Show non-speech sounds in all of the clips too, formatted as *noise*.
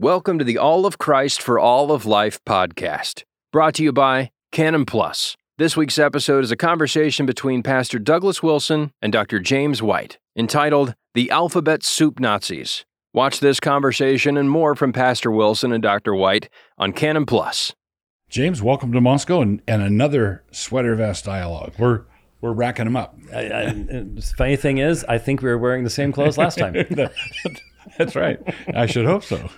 Welcome to the All of Christ for All of Life podcast, brought to you by Canon Plus. This week's episode is a conversation between Pastor Douglas Wilson and Dr. James White, entitled The Alphabet Soup Nazis. Watch this conversation and more from Pastor Wilson and Dr. White on Canon Plus. James, welcome to Moscow and, and another sweater vest dialogue. We're we're racking them up. I, I, the funny thing is, I think we were wearing the same clothes last time. *laughs* *laughs* That's right. I should hope so.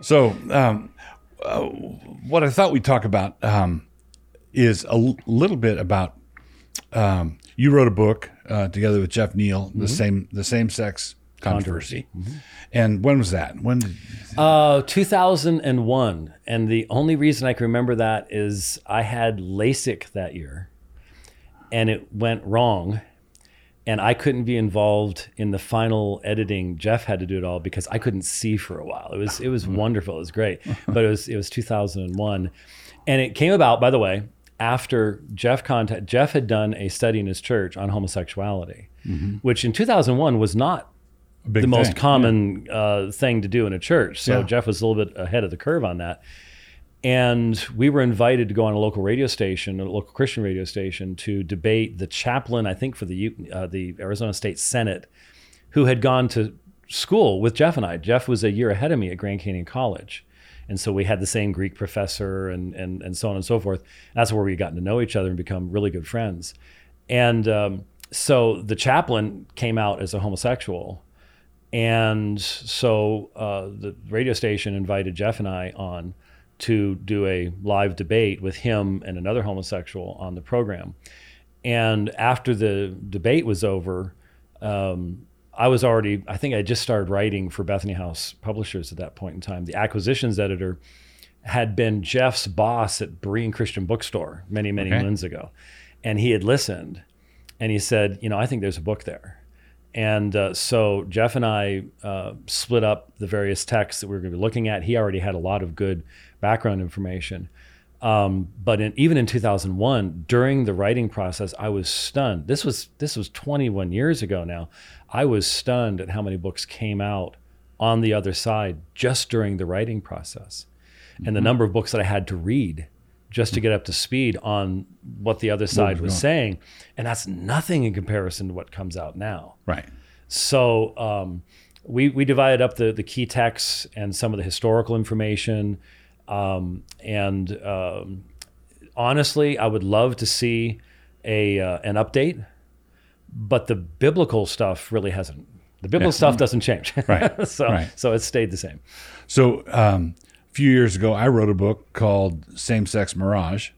so, um, uh, what I thought we'd talk about um, is a l- little bit about. Um, you wrote a book uh, together with Jeff Niell, the same the same sex controversy. Mm-hmm. And when was that? When did, Uh, 2001. And the only reason I can remember that is I had LASIK that year and it went wrong. And I couldn't be involved in the final editing. Jeff had to do it all because I couldn't see for a while. It was it was mm-hmm. wonderful. It was great. *laughs* But it was it was 2001. And it came about, by the way, after Jeff contact Jeff had done a study in his church on homosexuality, mm-hmm. which in 2001 was not the most thing. common uh, thing to do in a church. So Yeah. Jeff was a little bit ahead of the curve on that. And we were invited to go on a local radio station, a local Christian radio station, to debate the chaplain, I think, for the uh, the Arizona State Senate, who had gone to school with Jeff and I. Jeff was a year ahead of me at Grand Canyon College. And so we had the same Greek professor and, and, and so on and so forth. That's where we gotten to know each other and become really good friends. And um, so the chaplain came out as a homosexual. And so uh, the radio station invited Jeff and I on to do a live debate with him and another homosexual on the program. And after the debate was over, um, I was already, I think I just started writing for Bethany House Publishers at that point in time. The acquisitions editor had been Jeff's boss at Berean Christian Bookstore many, many Okay. moons ago. And he had listened and he said, You know, I think there's a book there. And uh, so Jeff and I uh, split up the various texts that we were going to be looking at. He already had a lot of good background information. Um, but in, even in 2001, during the writing process, I was stunned. This was this was 21 years ago now. I was stunned at how many books came out on the other side just during the writing process, and the number of books that I had to read just to get up to speed on what the other side was going. saying, and that's nothing in comparison to what comes out now. Right. So um, we we divided up the the key texts and some of the historical information, um, and um, honestly, I would love to see a uh, an update, but the biblical stuff really hasn't. The biblical stuff doesn't change, Right. *laughs* so Right. so it's stayed the same. So um, few years ago, I wrote a book called Same Sex Mirage,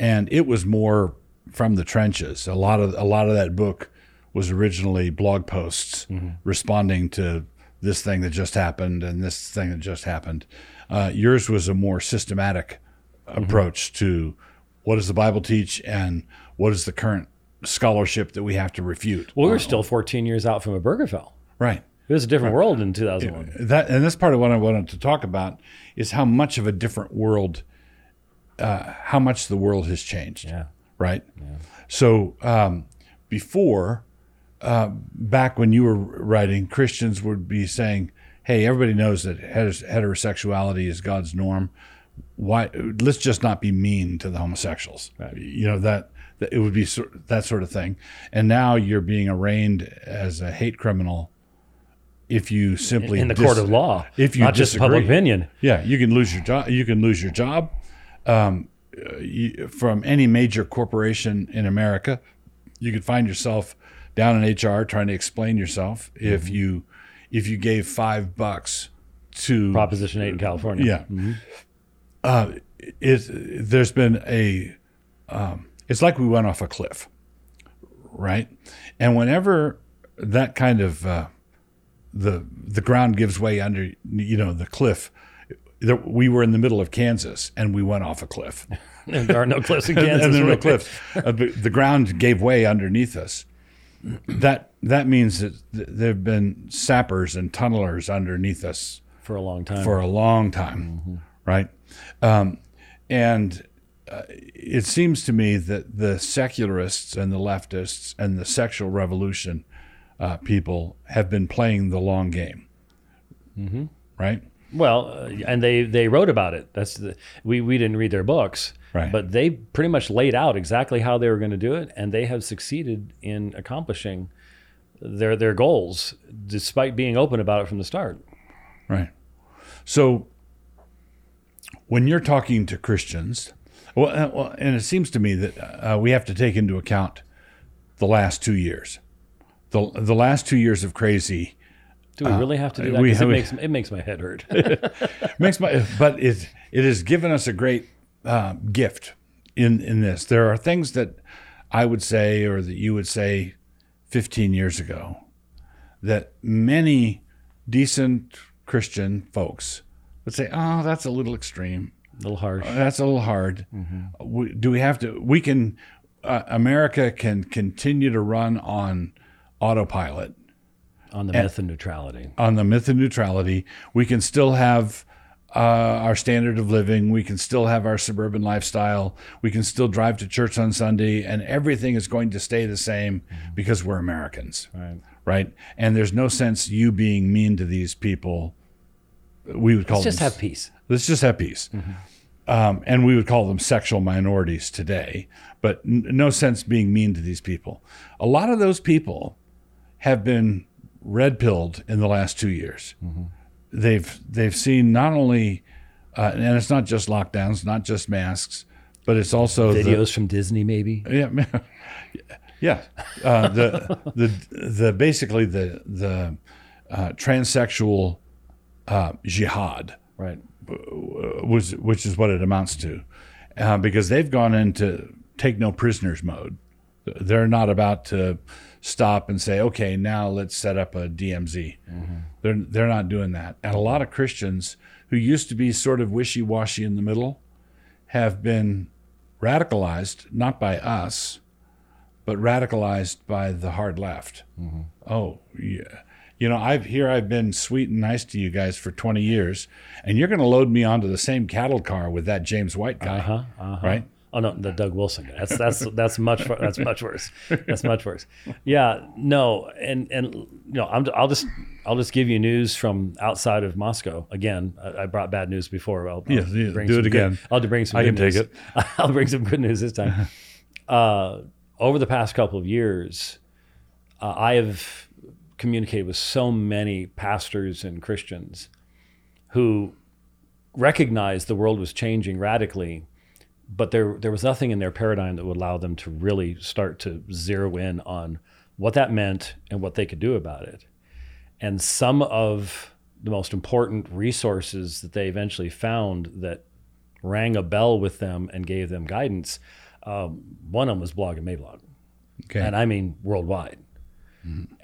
and it was more from the trenches. A lot of a lot of that book was originally blog posts mm-hmm. responding to this thing that just happened and this thing that just happened. Uh, yours was a more systematic mm-hmm. approach to what does the Bible teach and what is the current scholarship that we have to refute. Well, we're uh, still 14 years out from a Obergefell. Right. It was a different world in 2001. that and that's part of what I wanted to talk about is how much of a different world, uh, how much the world has changed. Yeah. Right. So um, before, uh, back when you were writing, Christians would be saying, "Hey, everybody knows that heterosexuality is God's norm. Why? Let's just not be mean to the homosexuals. You know that." that It would be sort that sort of thing, and now you're being arraigned as a hate criminal if you simply In the dis- court of law, if you not just public disagree. opinion. Yeah, you can lose your job. You can lose your job um, you, from any major corporation in America. You could find yourself down in HR trying to explain yourself Mm-hmm. if you if you gave five bucks to Proposition 8 in California. yeah. Uh, it, there's been a, um, it's like we went off a cliff, right? And whenever that kind of, uh, the, the ground gives way under, you know, the cliff, we were in the middle of Kansas and we went off a cliff. there are no cliffs in Kansas. and there are no *laughs* cliffs. Uh, the, the ground gave way underneath us. That that means that th- there have been sappers and tunnelers underneath us for a long time. for a long time, right? Um, and uh, it seems to me that the secularists and the leftists and the sexual revolution uh, people have been playing the long game. Mm-hmm. Right? Well, uh, and they they wrote about it. That's the, we we didn't read their books, Right. but they pretty much laid out exactly how they were going to do it, and they have succeeded in accomplishing their their goals, despite being open about it from the start. Right. So when you're talking to Christians, well, uh, and it seems to me that uh, we have to take into account the last two years. The, the last two years of crazy Do we really have to do that? we it have- makes it makes my head hurt. *laughs* makes my but it it has given us a great uh, gift in in this. There are things that I would say or that you would say 15 years ago that many decent Christian folks would say, "Oh, that's a little extreme. a little harsh. That's a little hard. We, do we have to? We can. Uh, America can continue to run on autopilot." on the myth of neutrality. on the myth of neutrality. We can still have uh, our standard of living. We can still have our suburban lifestyle. We can still drive to church on Sunday, and everything is going to stay the same because we're Americans, Right. right? And there's no sense you being mean to these people. We would call Let's just them, have peace. let's just have peace. Um, and we would call them sexual minorities today, but n- no sense being mean to these people. A lot of those people have been red pilled in the last two years. They've they've seen not only, uh, and it's not just lockdowns, not just masks, but it's also the, Videos from Disney, maybe. yeah, *laughs* yeah. Uh, the the the basically the the uh, transsexual uh, jihad Right. which which is what it amounts to, uh, because they've gone into take no prisoners mode. They're not about to stop and say, okay, now let's set up a DMZ. They're they're not doing that, and a lot of Christians who used to be sort of wishy washy in the middle have been radicalized not by us, but radicalized by the hard left. Oh, yeah. You know, I've here I've been sweet and nice to you guys for 20 years, and you're going to load me onto the same cattle car with that James White guy, Uh-huh, uh-huh. right? Oh no, the Doug Wilson guy. That's that's that's much that's much worse. That's much worse. Yeah, no, and and you know, I'm, I'll just I'll just give you news from outside of Moscow. Again, I, I brought bad news before. I'll, I'll bring do it good- again. I'll bring some. I good can take news. it. *laughs* I'll bring some good news this time. *laughs* uh, over the past couple of years, uh, I have communicated with so many pastors and Christians who recognized the world was changing radically, but there there was nothing in their paradigm that would allow them to really start to zero in on what that meant and what they could do about it. And some of the most important resources that they eventually found that rang a bell with them and gave them guidance. Um, one of them was Blog and Mablog, Okay. and I mean worldwide.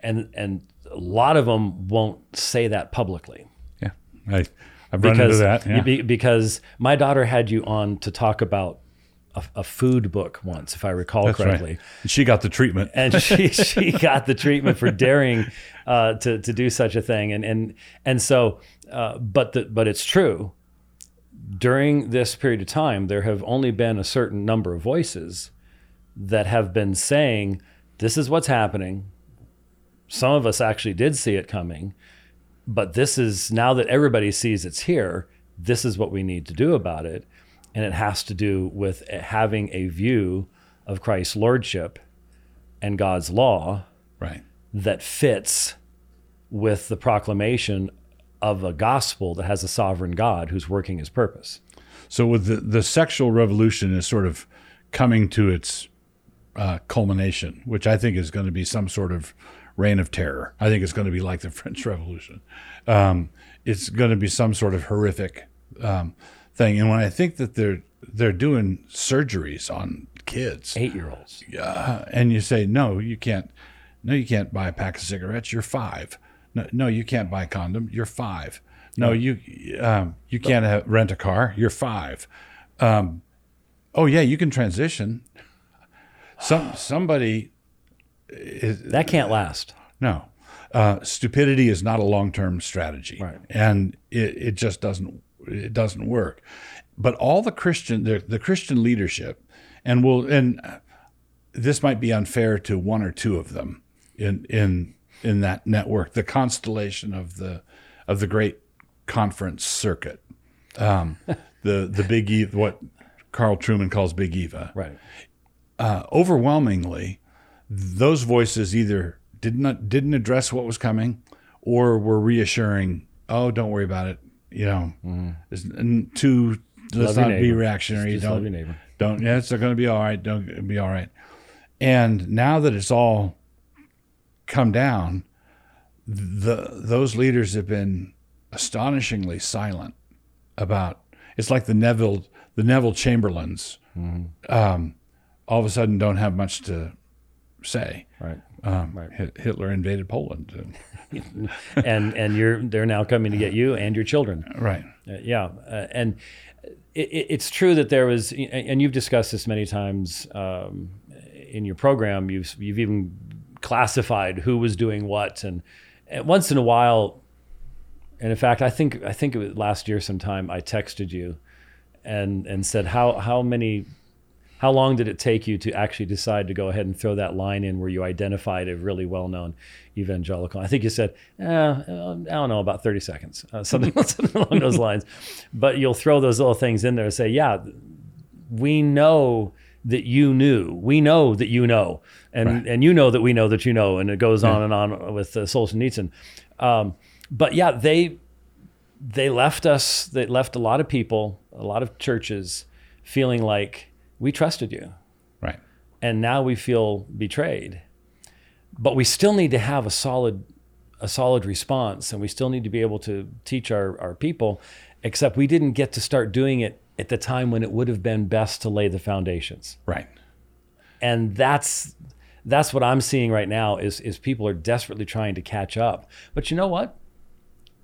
And and a lot of them won't say that publicly yeah, I, I've run into because that. Yeah. because my daughter had you on to talk about a, a food book once, if I recall That's correctly, right. She got the treatment. and she *laughs* she got the treatment for daring uh, to to do such a thing, and and and so, uh, but the, but it's true. During this period of time, there have only been a certain number of voices that have been saying, "This is what's happening." Some of us actually did see it coming, but this is now that everybody sees it's here. This is what we need to do about it, and it has to do with having a view of Christ's lordship and God's law right. that fits with the proclamation of a gospel that has a sovereign God who's working his purpose. So with the the sexual revolution is sort of coming to its uh, culmination, which I think is going to be some sort of reign of terror. I think it's going to be like the *laughs* French Revolution. Um, it's going to be some sort of horrific um, thing. And when I think that they're they're doing surgeries on kids, Eight year olds. uh, and you say no, you can't. No, you can't buy a pack of cigarettes. You're five. No, no you can't buy a condom. You're five. No, you um, you can't have, rent a car. You're five. Um, oh yeah, you can transition. Some somebody That can't last. no. Uh, stupidity is not a long-term strategy, Right. and it, it just doesn't it doesn't work. but all the Christian the, the Christian leadership, and will and this might be unfair to one or two of them in in in that network, the constellation of the of the great conference circuit, um, *laughs* the the big what Carl Trueman calls Big Eva. Right. Uh, overwhelmingly, those voices either did not didn't address what was coming, or were reassuring. Oh, don't worry about it. You know, mm-hmm. too. Let's not be reactionary. Just don't love your neighbor. don't. Yeah, it's going to be all right. Don't be all right. And now that it's all come down, the those leaders have been astonishingly silent about. It's like the Neville the Neville Chamberlains. Um, all of a sudden, don't have much to say. Right. Um, Hi- Hitler invaded Poland. *laughs* *laughs* and and you're they're now coming to get you and your children. right. Uh, yeah, uh, and it- it's true that there was, and you've discussed this many times um, in your program. You've you've even classified who was doing what, and, and once in a while, and in fact, I think I think it was last year sometime I texted you, and and said how how many. How long did it take you to actually decide to go ahead and throw that line in where you identified a really well-known evangelical? I think you said, eh, I don't know, about 30 seconds, uh, *laughs* something, *laughs* something along those lines. But you'll throw those little things in there and say, yeah, we know that you knew. We know that you know. And, and you know that we know that you know. And it goes on and on with uh, Solzhenitsyn. Um, but yeah, they they left us, they left a lot of people, a lot of churches feeling like we trusted you Right. and now we feel betrayed. But we still need to have a solid a solid response and we still need to be able to teach our, our people, except we didn't get to start doing it at the time when it would have been best to lay the foundations. Right. And that's that's what I'm seeing right now is is people are desperately trying to catch up. But you know what?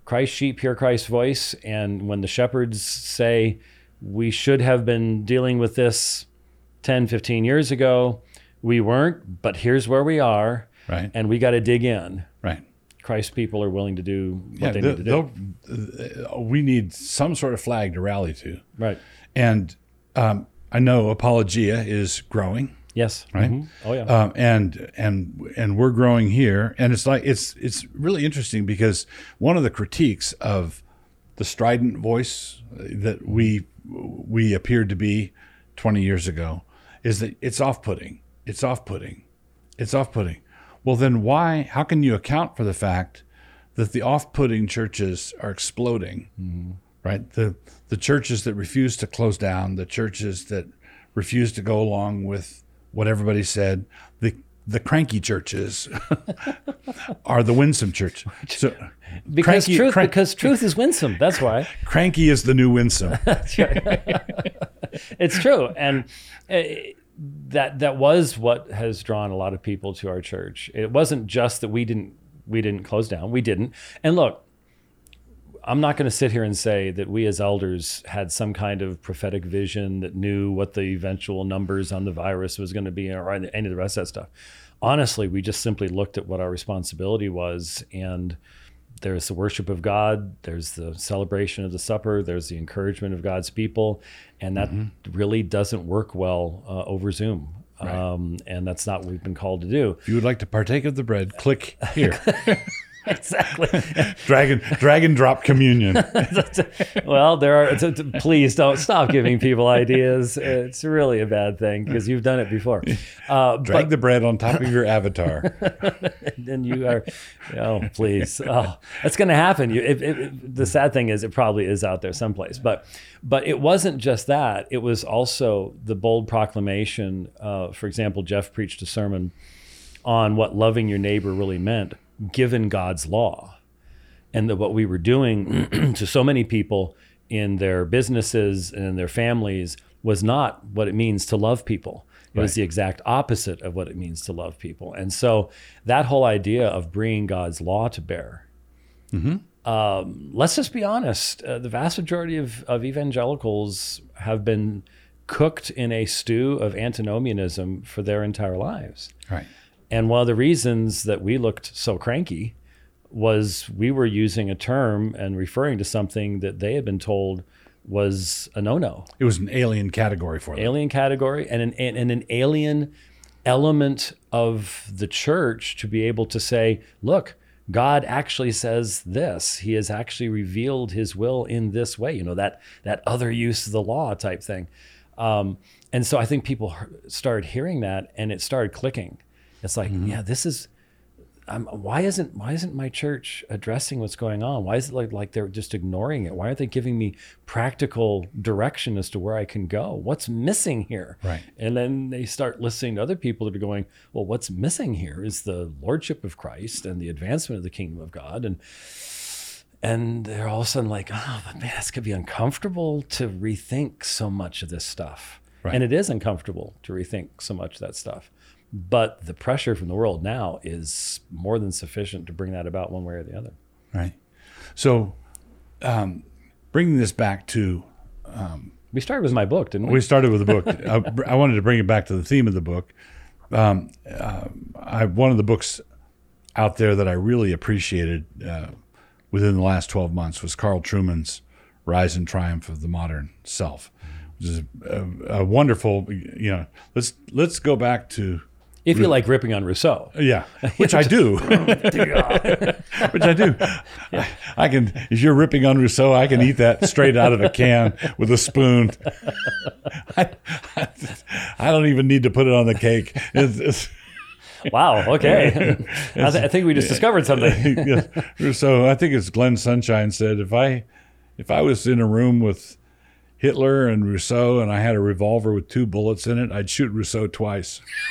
Christ's sheep hear Christ's voice, and when the shepherds say we should have been dealing with this 10, 15 years ago, we weren't, but here's where we are, Right. and we got to dig in. Right. Christ's people are willing to do what Yeah. they need to do. uh, we need some sort of flag to rally to. Right. And um, I know Apologia is growing. Yes. Right. Mhm. Oh yeah. um, and and and we're growing here, and it's like it's it's really interesting because one of the critiques of the strident voice that we we appeared to be 20 years ago is that it's off-putting. It's off-putting. It's off-putting. Well, then why? How can you account for the fact that the off-putting churches are exploding? Mm-hmm. Right. The the churches that refuse to close down, the churches that refuse to go along with what everybody said, the the cranky churches *laughs* are the winsome church. So *laughs* because cranky- truth, crank- because truth is winsome. That's why. *laughs* cranky is the new winsome. it's true, and uh, that that was what has drawn a lot of people to our church. It wasn't just that we didn't we didn't close down. We didn't. And look, I'm not going to sit here and say that we as elders had some kind of prophetic vision that knew what the eventual numbers on the virus was going to be or any of the rest of that stuff. Honestly, we just simply looked at what our responsibility was and there's the worship of God, there's the celebration of the supper, there's the encouragement of God's people, and that really doesn't work well uh, over Zoom. Um, and that's not what we've been called to do. If you would like to partake of the bread, click here. *laughs* *laughs* exactly. Dragon dragon drop communion. *laughs* well, there are. T- t- please don't stop giving people ideas. It's really a bad thing because you've done it before. Uh, Drag the bread on top of your avatar. *laughs* and you are, oh, please. Oh, that's going to happen. You, it, it, the sad thing is, it probably is out there someplace. But, but it wasn't just that. It was also the bold proclamation. Uh, for example, Jeff preached a sermon on what loving your neighbor really meant, given God's law, and that what we were doing *clears throat* to so many people in their businesses and in their families was not what it means to love people. It was the exact opposite of what it means to love people. And so that whole idea of bringing God's law to bear. Um, let's just be honest. Uh, the vast majority of, of evangelicals have been cooked in a stew of antinomianism for their entire lives. Right. And one of the reasons that we looked so cranky was we were using a term and referring to something that they had been told was a no-no. It was an alien category for them. Alien category and an and, and an alien element of the church to be able to say, look, God actually says this. He has actually revealed His will in this way. You know that that other use of the law type thing. Um, and so I think people started hearing that, and it started clicking. It's like, mm-hmm. yeah, this is. Um, why isn't why isn't my church addressing what's going on? Why is it like like they're just ignoring it? Why aren't they giving me practical direction as to where I can go? What's missing here? Right. And then they start listening to other people that are going, well, what's missing here is the lordship of Christ and the advancement of the kingdom of God and and they're all of a sudden like, oh, but man, this could be uncomfortable to rethink so much of this stuff. Right. And it is uncomfortable to rethink so much of that stuff. But the pressure from the world now is more than sufficient to bring that about one way or the other. Right. So, um, bringing this back to. Um, we started with my book, didn't we? We started with the book. *laughs* I, I, wanted to bring it back to the theme of the book. Um, uh, I, one of the books out there that I really appreciated uh, within the last 12 months was Carl Trueman's Rise and Triumph of the Modern Self, which is a, a wonderful, you know, let's, let's go back to if you like ripping on Rousseau. Yeah, *laughs* which I do. *laughs* Oh, *laughs* which I do. Yeah. I, can, if you're ripping on Rousseau, I can eat that straight out of a can with a spoon. I, I, I don't even need to put it on the cake. It's, it's, wow. Okay. I, th- I, think we just discovered something. so I think it's Glenn Sunshine said, if I, if I was in a room with Hitler and Rousseau and I had a revolver with two bullets in it, I'd shoot Rousseau twice. *laughs*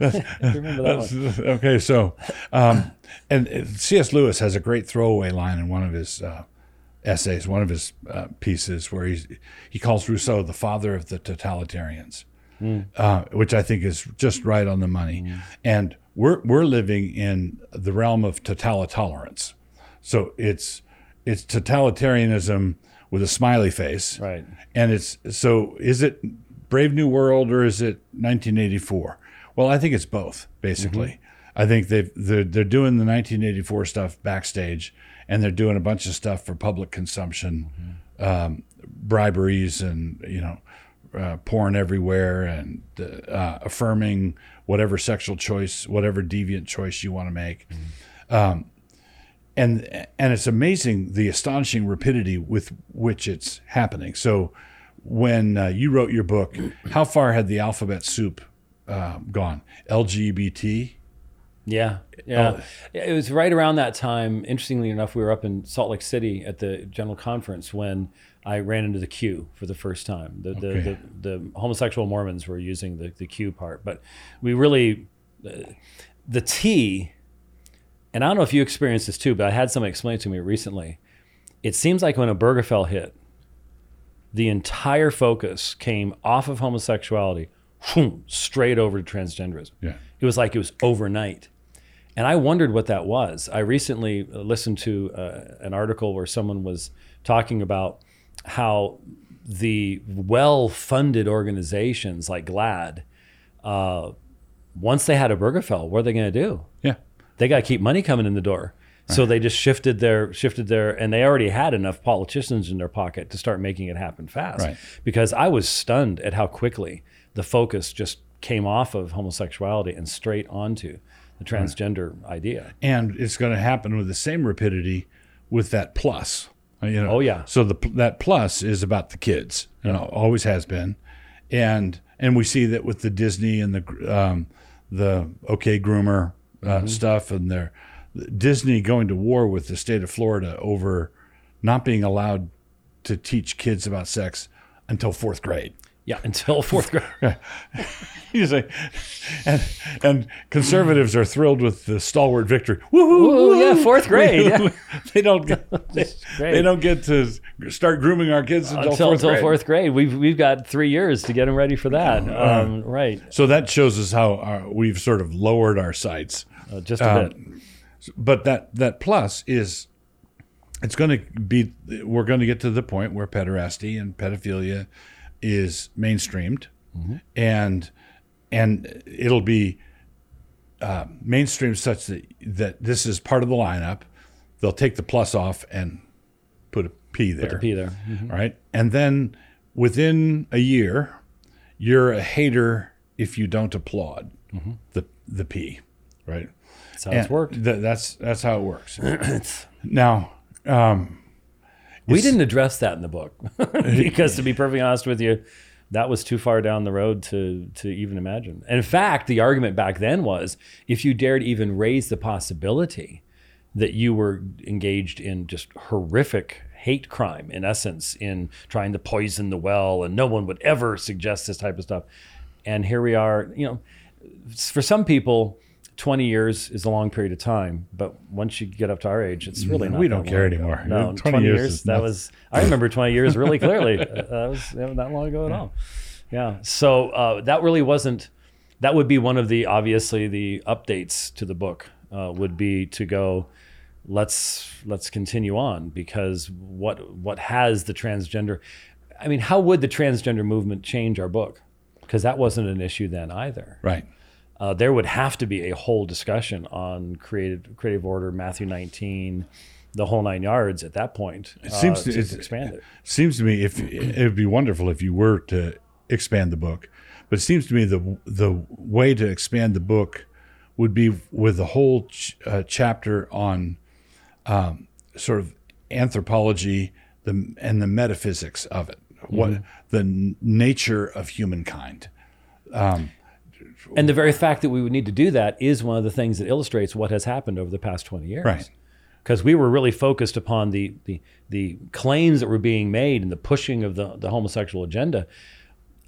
*laughs* okay, so um, and C.S. Lewis has a great throwaway line in one of his uh, essays, one of his uh, pieces, where he he calls Rousseau the father of the totalitarians mm. uh, which I think is just right on the money. Mm. And we're we're living in the realm of totalitarians. So it's it's totalitarianism with a smiley face, right? And it's so is it Brave New World or is it 1984? Well, I think it's both basically. Mm-hmm. I think they've they're, they're doing the 1984 stuff backstage, and they're doing a bunch of stuff for public consumption, mm-hmm. um, briberies, and you know uh, porn everywhere and uh, affirming whatever sexual choice, whatever deviant choice you want to make. Mm-hmm. Um, and and it's amazing the astonishing rapidity with which it's happening. So when uh, you wrote your book, *clears throat* how far had the alphabet soup uh, gone? LGBT. Yeah, yeah. Oh. It was right around that time. Interestingly enough, we were up in Salt Lake City at the General Conference when I ran into the Q for the first time. The, okay. the, the, the, homosexual Mormons were using the, the Q part, but we really, uh, the T, and I don't know if you experienced this too, but I had someone explain it to me recently. It seems like when a Obergefell hit, the entire focus came off of homosexuality whoom, straight over to transgenderism. Yeah. It was like it was overnight. And I wondered what that was. I recently listened to uh, an article where someone was talking about how the well-funded organizations like GLAAD, uh, once they had a Obergefell, what are they going to do? Yeah, they got to keep money coming in the door. Right. So they just shifted their shifted their, and they already had enough politicians in their pocket to start making it happen fast. Right. Because I was stunned at how quickly the focus just came off of homosexuality and straight onto the transgender right. idea. And it's going to happen with the same rapidity with that plus. You know, oh yeah. So the that plus is about the kids, and yeah. always has been, and and we see that with the Disney and the um, the OK Groomer uh, mm-hmm. stuff, and their Disney going to war with the state of Florida over not being allowed to teach kids about sex until fourth grade. Yeah, until *laughs* fourth grade. *laughs* you say, and and conservatives are thrilled with the stalwart victory. Woo-hoo, yeah, fourth grade. Yeah. *laughs* they don't get they, they, don't get to start grooming our kids until, until, fourth, until grade. fourth grade. We've we've got three years to get them ready for that. Uh, um, right. So that shows us how our, we've sort of lowered our sights uh, just a um, bit. But that that plus is it's going to be we're going to get to the point where pederasty and pedophilia is mainstreamed, mm-hmm. and and it'll be uh, mainstreamed such that that this is part of the lineup, they'll take the plus off and put a P there. The P there. right? And then within a year, you're a hater if you don't applaud the the P, right? That's how it's worked. th- that's that's how it works. *clears throat* now, um, We didn't address that in the book *laughs* because, to be perfectly honest with you, that was too far down the road to to even imagine. And in fact, the argument back then was if you dared even raise the possibility that you were engaged in just horrific hate crime, in essence, in trying to poison the well, and no one would ever suggest this type of stuff. And here we are, you know, for some people. 20 years is a long period of time, but once you get up to our age, it's really not we that don't care long ago. anymore. No, 20 20, years, years that was I remember *laughs* 20 years really clearly. Uh, that was not that long ago at all. Yeah. So uh, that really wasn't. That would be one of the obviously the updates to the book uh, would be to go. Let's let's continue on because what what has the transgender? I mean, how would the transgender movement change our book? Because that wasn't an issue then either. right. Uh, there would have to be a whole discussion on creative creative order, Matthew 19, the whole nine yards at that point. It seems to, to- expand it. Seems to me if it would be wonderful if you were to expand the book, but it seems to me the the way to expand the book would be with a whole ch- uh, chapter on um, sort of anthropology the and the metaphysics of it, what the n- nature of humankind. And the very fact that we would need to do that is one of the things that illustrates what has happened over the past 20 years. Right. Because we were really focused upon the, the, the claims that were being made and the pushing of the, the homosexual agenda.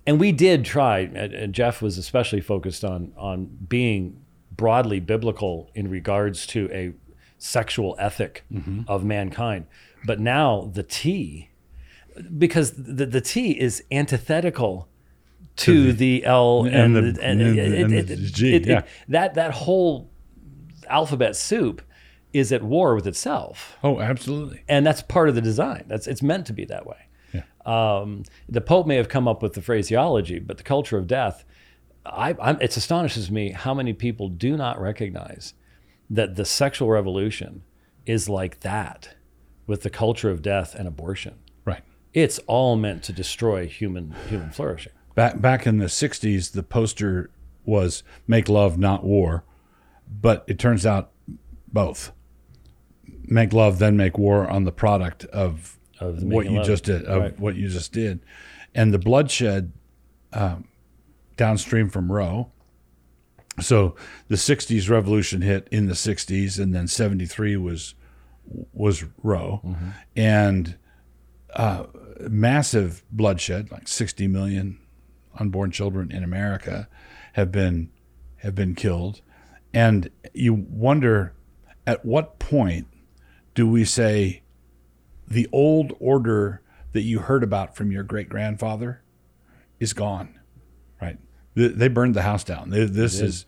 And we did try, and, Jeff was especially focused on, on being broadly biblical in regards to a sexual ethic mm-hmm. of mankind. But now the T, because the, the T is antithetical to the, L and, and the, the- and, and and it- the G, it- it- that that whole alphabet soup is at war with itself, Oh, absolutely. and that's part of the design. That's it's meant to be that way. Um, the Pope may have come up with the phraseology, but the culture of death, I, I'm, it astonishes me how many people do not recognize that the sexual revolution is like that with the culture of death and abortion. Right. It's all meant to destroy human human flourishing. Back back in the '60s, the poster was "Make love, not war," but it turns out both. Make love, then make war on the product of, Of what you love. just did. Of Right. what you just did, and the bloodshed um, downstream from Roe. So the '60s revolution hit in the '60s, and then '73 was was Roe, Mm-hmm. and uh, massive bloodshed, like 60 million unborn children in America have been have been killed, and you wonder at what point do we say the old order that you heard about from your great grandfather is gone, right? They, burned the house down. This is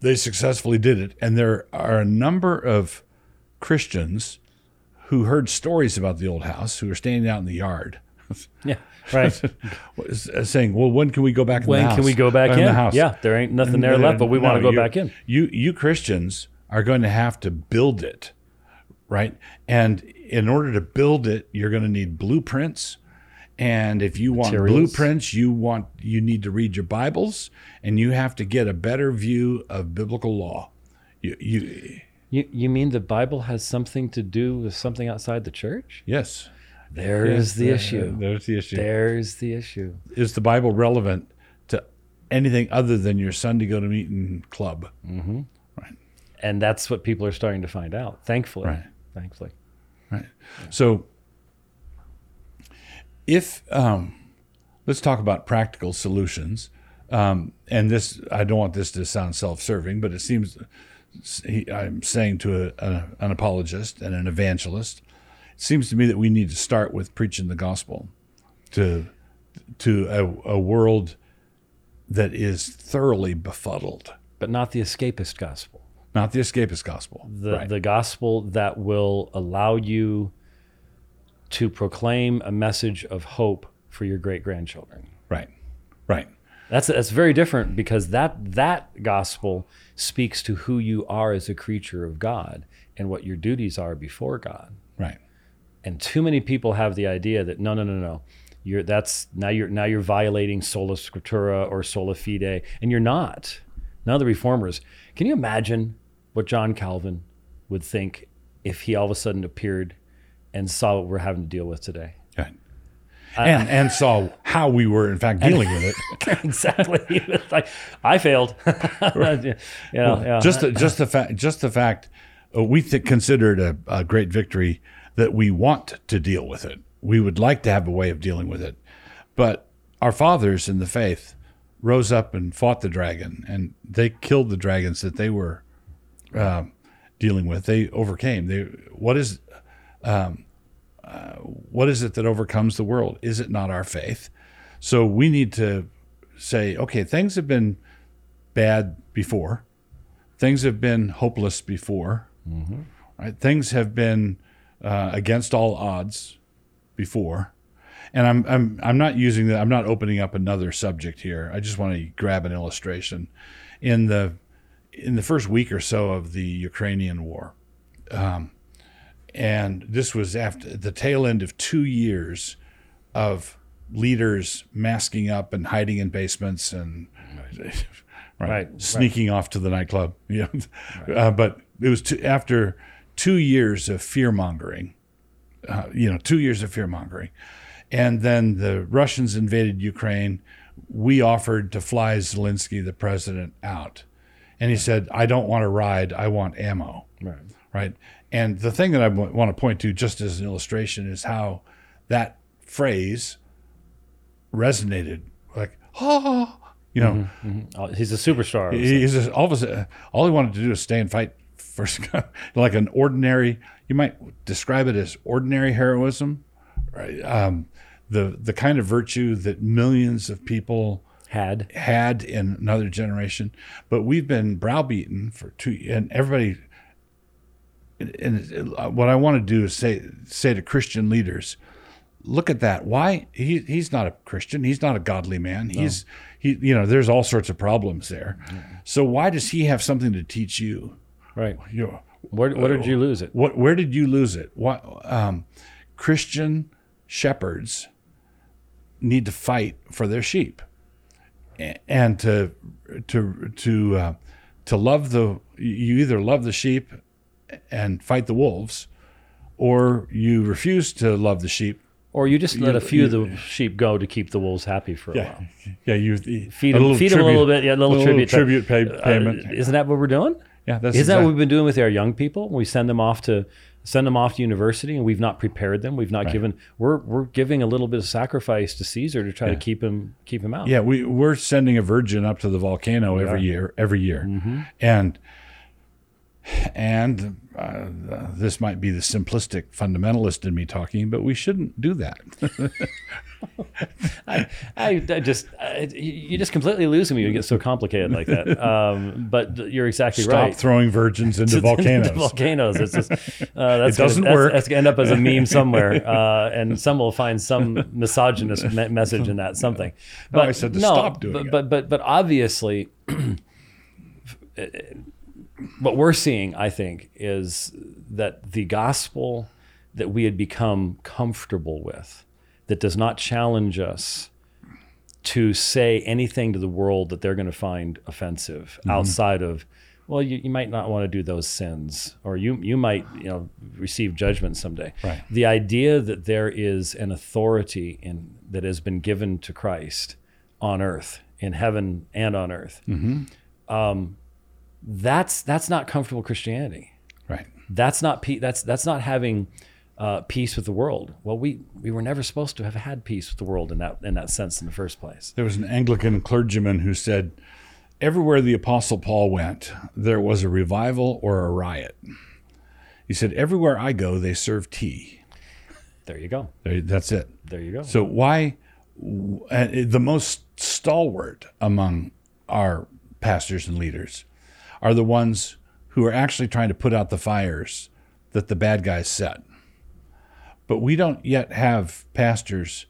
they successfully did it, and there are a number of Christians who heard stories about the old house who are standing out in the yard. Yeah, right. *laughs* Uh, saying, "Well, when can we go back? In when the house? can we go back in in? the house? Yeah, there ain't nothing there left, but we want to go you- back in. You you Christians are going to have to build it, right? And in order to build it, you're going to need blueprints. And if you want Materials. blueprints, you want you need to read your Bibles, and you have to get a better view of biblical law. You, you You, you mean the Bible has something to do with something outside the church? yes, There's the issue. There's the issue. There's the issue. Is the Bible relevant to anything other than your Sunday go to meeting club? Right. And that's what people are starting to find out, thankfully. Right. Thankfully. Right. So, if um, let's talk about practical solutions, um, and this I don't want this to sound self-serving, but it seems he, I'm saying to a, a, an apologist and an evangelist, it seems to me that we need to start with preaching the gospel to to a, a world that is thoroughly befuddled, But not the escapist gospel. not the escapist gospel. The, right. the gospel that will allow you to proclaim a message of hope for your great grandchildren. Right, right. That's that's very different because that that gospel speaks to who you are as a creature of God and what your duties are before God. Right. And too many people have the idea that no, no, no, no, you're that's now you're now you're violating sola scriptura or sola fide, and you're not. None of the reformers. Can you imagine what John Calvin would think if he all of a sudden appeared and saw what we're having to deal with today? Right. and and saw how we were in fact *laughs* dealing with it. *laughs* exactly. *laughs* Like I failed. you know, yeah. Just the, just the fact just the fact uh, we th- considered a, a great victory that we want to deal with it. We would like to have a way of dealing with it, but our fathers in the faith rose up and fought the dragon, and they killed the dragons that they were uh, dealing with. They overcame. They what is um, uh, what is it that overcomes the world? Is it not our faith? So we need to say, okay, things have been bad before, things have been hopeless before, right? Things have been uh, against all odds before. And I'm, I'm, I'm not using that. I'm not opening up another subject here. I just want to grab an illustration. In the, in the first week or so of the Ukrainian war, um, and this was after the tail end of two years of leaders masking up and hiding in basements and right, *laughs* Right, sneaking off to the nightclub. *laughs* Yeah, uh, but it was two, after two years of fear mongering. Uh, you know, two years of fear mongering, and then the Russians invaded Ukraine. We offered to fly Zelensky, the president, out, and he said, "I don't want to ride. I want ammo." right. right? And the thing that I w- want to point to, just as an illustration, is how that phrase resonated. Like, oh, you know, Oh, he's a superstar. he's just, all of a sudden, all he wanted to do is stay and fight for *laughs* like an ordinary. You might describe it as ordinary heroism, right? Um, the the kind of virtue that millions of people Had had in another generation, but we've been browbeaten for two, and everybody. And what I want to do is say say to Christian leaders, look at that. Why he he's not a Christian. He's not a godly man. He's he you know there's all sorts of problems there. So why does he have something to teach you? Right. You know, Where, where did you lose it? what where did you lose it? What um, Christian shepherds need to fight for their sheep, and to to to uh, to love the you either love the sheep and fight the wolves, or you refuse to love the sheep. Or you just let You- a few of the sheep go to keep the wolves happy for a while. yeah. You Feed them, feed them a little bit. Yeah, a little, tribute. tribute pay, Uh, payment. isn't that what we're doing? Yeah, that's Isn't that what we've been doing with our young people? We send them off to send them off to university, and we've not prepared them. We've not given. We're we're giving a little bit of sacrifice to Caesar to try to keep him keep him out. Yeah, we we're sending a virgin up to the volcano every year, every year, Mm-hmm. and and uh, this might be the simplistic fundamentalist in me talking, but we shouldn't do that. *laughs* I, I, I just I, you just completely lose me. when You get so complicated like that. *laughs* Um, but you're exactly Stop right. Stop throwing virgins *laughs* into volcanoes. volcanoes. It's just uh, *laughs* that's It doesn't gonna, work. That's, that's gonna end up as a meme somewhere, uh, and some will find some misogynist me- message in that something. No, But I said to stop doing but, it. But but but obviously, *clears throat* what we're seeing, I think, is that the gospel that we had become comfortable with, that does not challenge us to say anything to the world that they're going to find offensive Mm-hmm. outside of well you, you might not want to do those sins or you you might you know receive judgment someday Right. the idea that there is an authority in that has been given to christ on earth in heaven and on earth um, that's that's not comfortable christianity right. that's not that's that's not having uh, peace with the world. Well, we we were never supposed to have had peace with the world in that in that sense in the first place. There was an Anglican clergyman who said, "Everywhere the Apostle Paul went, there was a revival or a riot." He said, "Everywhere I go, they serve tea." There you go. There- That's it. There you go. So why uh, the most stalwart among our pastors and leaders are the ones who are actually trying to put out the fires that the bad guys set. But we don't yet have pastors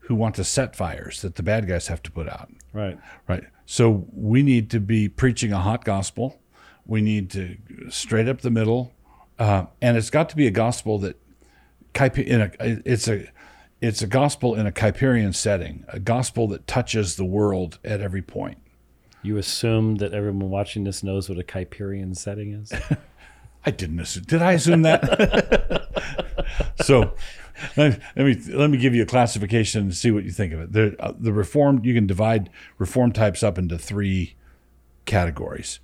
who want to set fires that the bad guys have to put out. Right. Right. So we need to be preaching a hot gospel. We need to straight up the middle, uh, and it's got to be a gospel that in a it's a it's a gospel in a Kuyperian setting, a gospel that touches the world at every point. You assume that everyone watching this knows what a Kuyperian setting is. *laughs* I didn't assume. Did I assume that? *laughs* so let me let me give you a classification and see what you think of it. The uh, the reformed you can divide reform types up into three categories.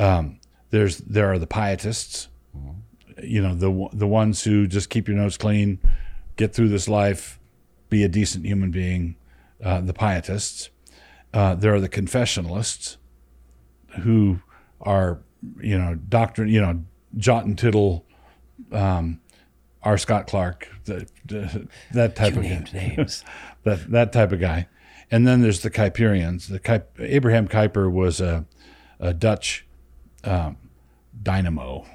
Um, there's there are the pietists, you know the the ones who just keep your nose clean, get through this life, be a decent human being. Uh, the pietists. Uh, there are the confessionalists, who are you know doctrine you know jot and tittle. Um, R. Scott Clark, the, the, that type you of named guy. names. *laughs* that that type of guy. And then there's the Kuyperians. The Kuip, Abraham Kuyper was a, a Dutch um, dynamo.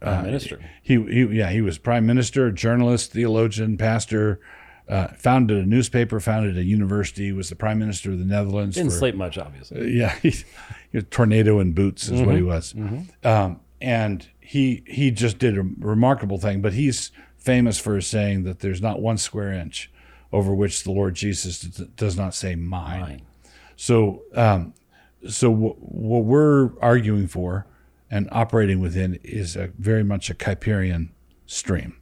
Prime minister. He, he, yeah, he was prime minister, journalist, theologian, pastor. Uh, founded a newspaper, founded a university, was the prime minister of the Netherlands. Didn't for- sleep much, obviously. *laughs* yeah, he, he tornado in boots is what he was. Mm-hmm. Um, and he he just did a remarkable thing. But he's famous for saying that there's not one square inch over which the Lord Jesus d- does not say mine. Fine. So um, so w- what we're arguing for and operating within is a very much a Kuyperian stream.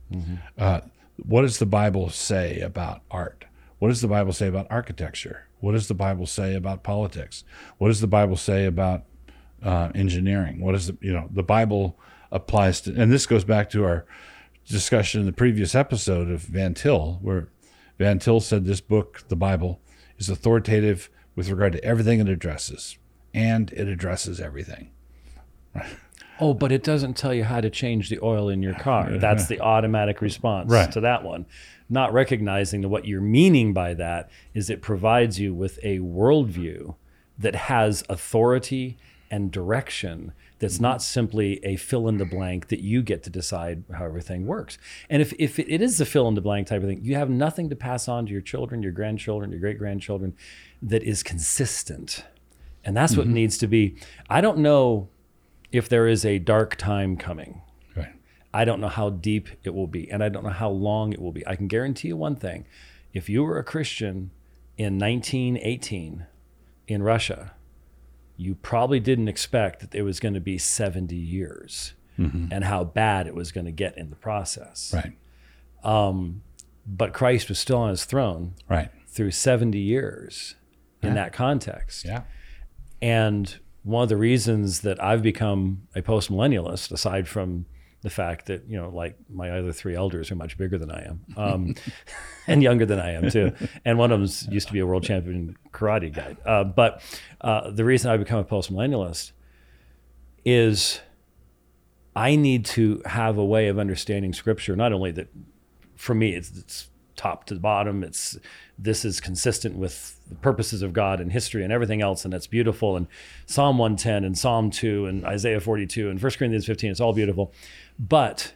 Uh, what does the Bible say about art? What does the Bible say about architecture? What does the Bible say about politics? What does the Bible say about uh, engineering? What is the you know the Bible applies to, and this goes back to our discussion in the previous episode of Van Til, where Van Til said this book, the Bible, is authoritative with regard to everything it addresses, and it addresses everything. *laughs* Oh, but it doesn't tell you how to change the oil in your car. *laughs* That's the automatic response Right. to that one. Not recognizing that what you're meaning by that is it provides you with a worldview that has authority and direction that's not mm-hmm. simply a fill in the blank that you get to decide how everything works. And if, if it is a fill in the blank type of thing, you have nothing to pass on to your children, your grandchildren, your great grandchildren that is consistent. And that's what mm-hmm. needs to be. I don't know if there is a dark time coming. Right. I don't know how deep it will be, and I don't know how long it will be. I can guarantee you one thing if you were a Christian in 1918 in Russia, you probably didn't expect that it was going to be 70 years mm-hmm. and how bad it was going to get in the process. Right. Um, but Christ was still on his throne Right. through 70 years in that context. Yeah. And one of the reasons that I've become a post millennialist, aside from the fact that, you know, like my other three elders are much bigger than I am um, *laughs* and younger than I am too. And one of them used to be a world champion karate guy. Uh, but uh, the reason I've become a post millennialist is I need to have a way of understanding scripture, not only that for me, it's, it's top to bottom. It's this is consistent with the purposes of God and history and everything else, and that's beautiful. And Psalm 110 and Psalm 2 and Isaiah 42 and 1 Corinthians 15, it's all beautiful. But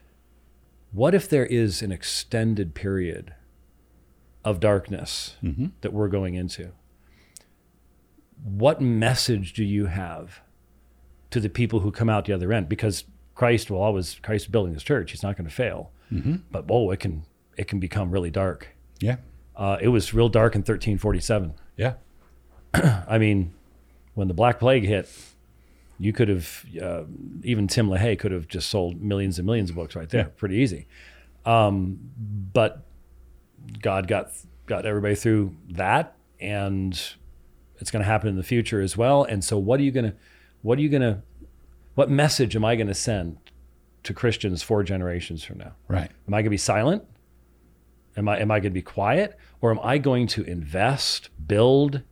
what if there is an extended period of darkness mm-hmm. that we're going into? What message do you have to the people who come out the other end? Because Christ will always Christ building his church. He's not going to fail. Mm-hmm. But oh, it can it can become really dark. Yeah. Uh, it was real dark in 1347. Yeah. *clears throat* I mean, when the Black Plague hit, you could have uh, even Tim LaHaye could have just sold millions and millions of books right there, Yeah. pretty easy. Um, but God got got everybody through that, and it's going to happen in the future as well. And so, what are you going to what are you going to what message am I going to send to Christians four generations from now? Right. Am I going to be silent? Am I am I going to be quiet or am I going to invest, build,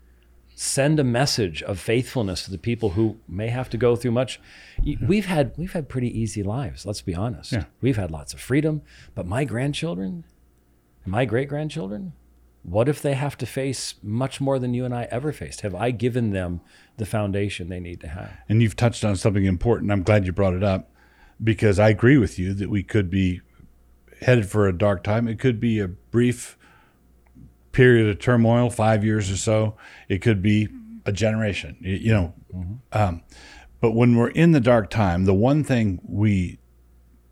send a message of faithfulness to the people who may have to go through much? Y- hmm. We've had we've had pretty easy lives, let's be honest. Yeah. We've had lots of freedom, but my grandchildren and my great-grandchildren, what if they have to face much more than you and I ever faced? Have I given them the foundation they need to have? And you've touched on something important. I'm glad you brought it up because I agree with you that we could be headed for a dark time. It could be a brief period of turmoil, five years or so. It could be a generation. You, know, um, but when we're in the dark time, the one thing we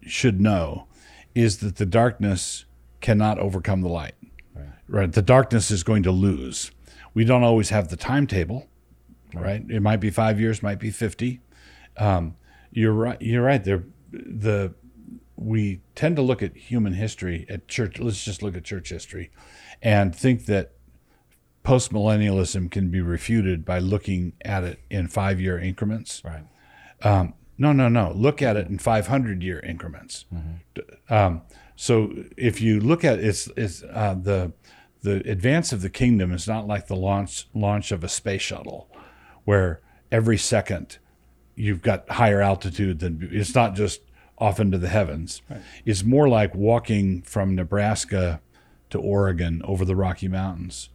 should know is that the darkness cannot overcome the light. Right. right. The darkness is going to lose. We don't always have the timetable. Right. right? It might be five years, might be fifty. Um, you're right. You're right. There, the we tend to look at human history at church. Let's just look at church history, and think that postmillennialism can be refuted by looking at it in five year increments. Right. Um, no, no, no. Look at it in 500 year increments. Mm-hmm. Um, so if you look at it, it's, it's uh, the the advance of the kingdom is not like the launch launch of a space shuttle, where every second you've got higher altitude than it's not just off into the heavens. Right. It's more like walking from Nebraska to Oregon over the Rocky Mountains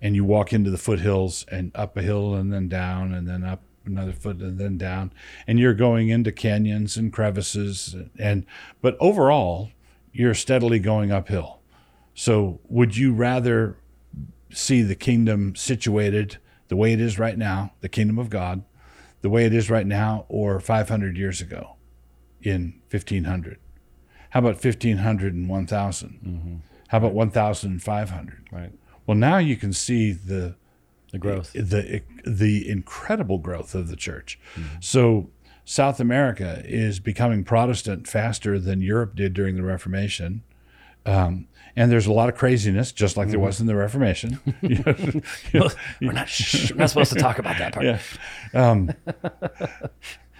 and you walk into the foothills and up a hill and then down and then up another foot and then down and you're going into canyons and crevices and but overall you're steadily going uphill so would you rather see the kingdom situated the way it is right now the kingdom of god the way it is right now or 500 years ago in 1500 how about 1500 and 1000 mm-hmm. how about 1500 right well, now you can see the the growth, the the incredible growth of the church. Mm-hmm. So South America is becoming Protestant faster than Europe did during the Reformation. Um, and there's a lot of craziness, just like there was in the Reformation. *laughs* *laughs* you know, you know, we're, not, shh, we're not supposed to talk about that part. *laughs* Yeah. Um,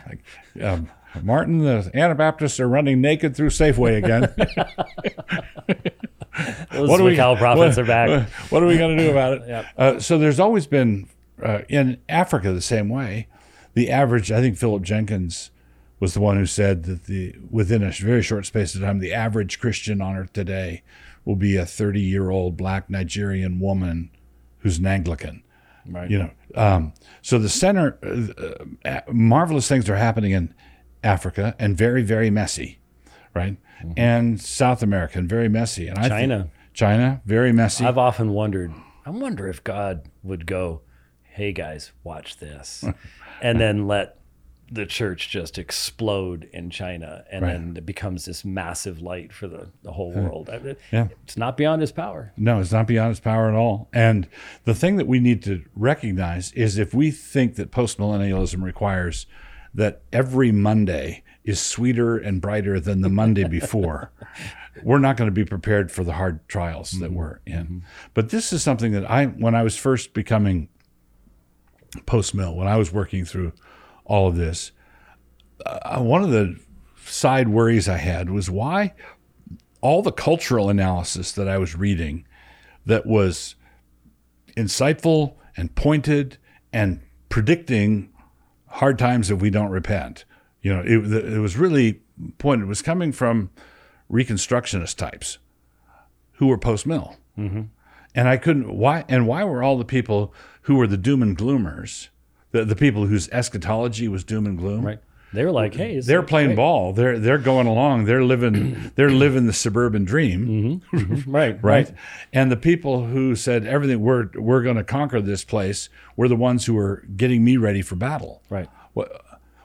like, um, Martin, the Anabaptists are running naked through Safeway again. *laughs* *laughs* Those what we, prophets what, are back. What are we going to do *laughs* about it? yep. uh, so there's always been uh, in Africa the same way. The average, I think Philip Jenkins was the one who said that the within a very short space of time, the average Christian on earth today will be a 30 year old black Nigerian woman who's an Anglican. Right. You know, um, so the center, uh, uh marvelous things are happening in Africa and very, very messy, right? mm-hmm. and South America, and very messy. And I China, China, very messy. I've often wondered. I wonder if God would go, "Hey guys, watch this," *laughs* and then let the church just explode in China, and right. then it becomes this massive light for the, the whole world. yeah, it's not beyond his power. No, it's not beyond his power at all. And the thing that we need to recognize is if we think that postmillennialism requires that every Monday is sweeter and brighter than the Monday *laughs* before, we're not going to be prepared for the hard trials that mm-hmm. we're in. Mm-hmm. But this is something that I, when I was first becoming post mill, when I was working through all of this, uh, one of the side worries I had was why all the cultural analysis that I was reading that was insightful and pointed and predicting hard times if we don't repent you know, it, it was really pointed. It was coming from Reconstructionist types who were post mill. Mm-hmm. And I couldn't, why, and why were all the people who were the doom and gloomers, the, the people whose eschatology was doom and gloom? Right. They were like, "Hey, they're playing great. ball. They're they're going along. They're living *clears throat* they're living the suburban dream, mm-hmm. *laughs* Mm-hmm. *laughs* right, right? And the people who said everything we're we're going to conquer this place were the ones who were getting me ready for battle, right? Well,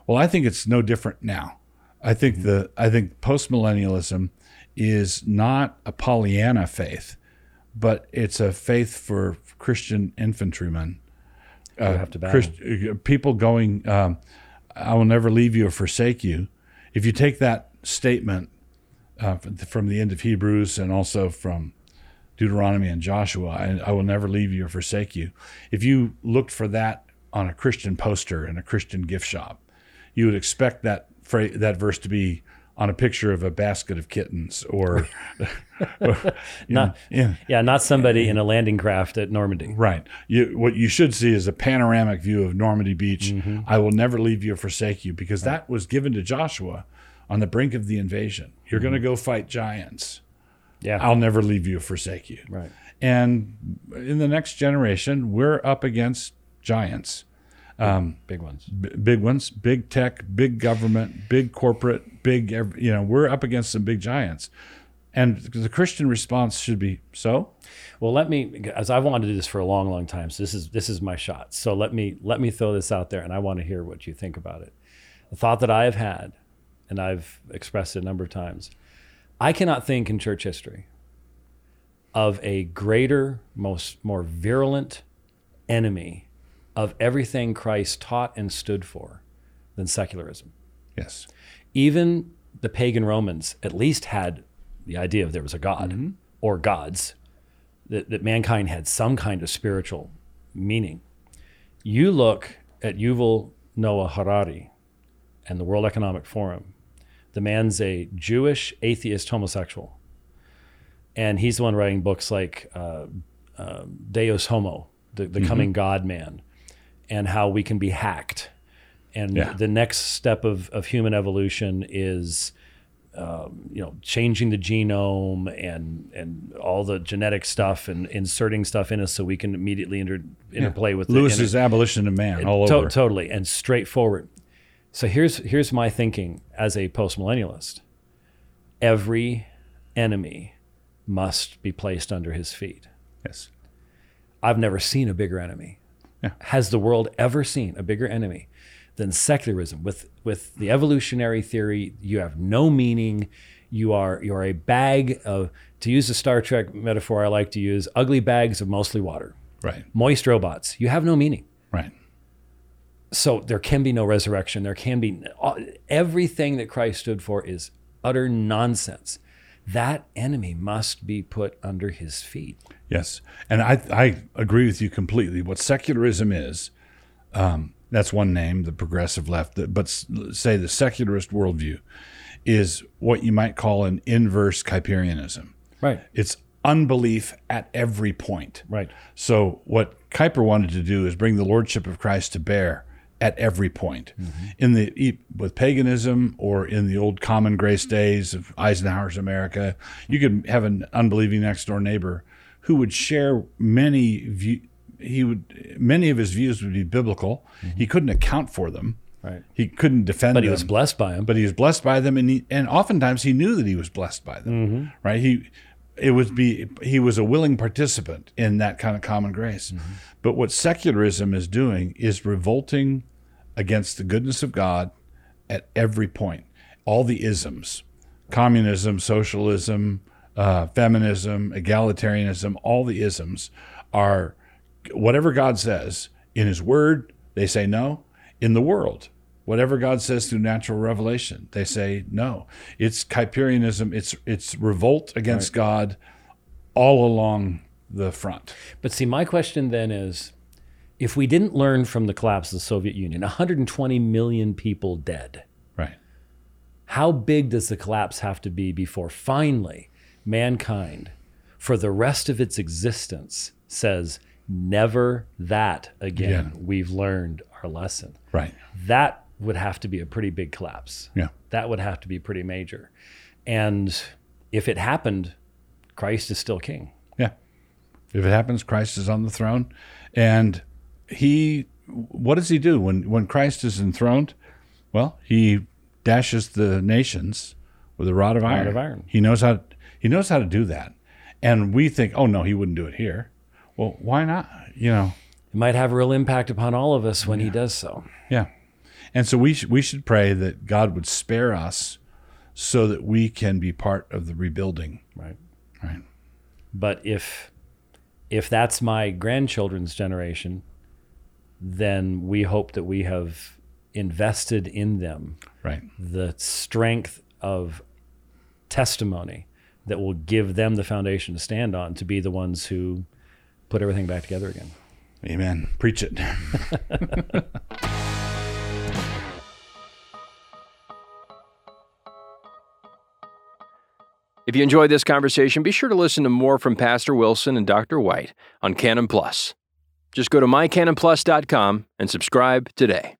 well, I think it's no different now. I think the I think postmillennialism is not a Pollyanna faith, but it's a faith for Christian infantrymen. Uh, have to battle. Christ, uh, people going, um, "I will never leave you or forsake you." If you take that statement uh, from the end of Hebrews and also from Deuteronomy and Joshua, I, I will never leave you or forsake you. If you looked for that on a Christian poster in a Christian gift shop, you would expect that that verse to be on a picture of a basket of kittens or, or *laughs* *laughs* not yeah. yeah. not somebody in a landing craft at Normandy. Right. You, what you should see is a panoramic view of Normandy Beach. Mm-hmm. I will never leave you or forsake you because that was given to Joshua on the brink of the invasion. You're mm-hmm. going to go fight giants. Yeah. I'll never leave you or forsake you. Right. And in the next generation we're up against giants. Um, big ones. B- big ones, big tech, big government, big corporate, big, you know, we're up against some big giants. And the Christian response should be so. Well, let me, as I've wanted to do this for a long, long time. So this is this is my shot. So let me let me throw this out there, and I want to hear what you think about it. The thought that I have had, and I've expressed it a number of times, I cannot think in church history of a greater, most more virulent enemy of everything Christ taught and stood for than secularism. Yes. Even the pagan Romans at least had the idea of there was a God Mm-hmm. or gods, that, that mankind had some kind of spiritual meaning. You look at Yuval Noah Harari and the World Economic Forum. The man's a Jewish atheist homosexual. And he's the one writing books like uh, uh, Deus Homo, the, the coming God man, and how we can be hacked. And Yeah. the next step of, of human evolution is um, you know, changing the genome and and all the genetic stuff and inserting stuff in us so we can immediately inter, interplay with the Lewis's abolition of man all To- over. totally and straightforward. So here's here's my thinking as a postmillennialist. Every enemy must be placed under his feet. Yes. I've never seen a bigger enemy. Yeah. Has the world ever seen a bigger enemy than secularism? With with the evolutionary theory, you have no meaning. You are you are a bag of to use the Star Trek metaphor I like to use, ugly bags of mostly water. Right. Moist robots. You have no meaning. Right. So there can be no resurrection. There can be everything that Christ stood for is utter nonsense. That enemy must be put under his feet. Yes, and I I agree with you completely. What secularism is, um, that's one name, the progressive left. But say the secularist worldview is what you might call an inverse Kuyperianism. Right. It's unbelief at every point. Right. So what Kuyper wanted to do is bring the lordship of Christ to bear at every point. Mm-hmm. In the with paganism or in the old common grace days of Eisenhower's America, you could have an unbelieving next door neighbor who would share many view, he would many of his views would be biblical. Mm-hmm. He couldn't account for them. Right. He couldn't defend But them he was blessed by them. but he was blessed by them and he, and oftentimes he knew that he was blessed by them mm-hmm. right he it would be he was a willing participant in that kind of common grace mm-hmm. but what secularism is doing is revolting against the goodness of god at every point all the isms communism socialism uh, feminism egalitarianism all the isms are whatever god says in his word they say no. In the world whatever god says through natural revelation they say no. It's Kuyperianism it's it's revolt against god all along the front. But see, my question then is if we didn't learn from the collapse of the Soviet Union, 120 million people dead, right. How big does the collapse have to be before finally mankind, for the rest of its existence, says, never that again? We've learned our lesson. right That would have to be a pretty big collapse. yeah That would have to be pretty major. And if it happened, Christ is still king. yeah if it happens christ is on the throne and he what does he do when when christ is enthroned well he dashes the nations with a rod of iron, Rod of iron. he knows how he knows how to do that and we think oh no he wouldn't do it here well why not you know It might have a real impact upon all of us when he does so. Yeah. And so we should we should pray that God would spare us so that we can be part of the rebuilding. Right. Right. But if if that's my grandchildren's generation, then we hope that we have invested in them Right. the strength of testimony that will give them the foundation to stand on to be the ones who put everything back together again. Amen. Preach it. *laughs* If you enjoyed this conversation, be sure to listen to more from Pastor Wilson and Dr. White on Canon Plus. Just go to mycanonplus.com and subscribe today.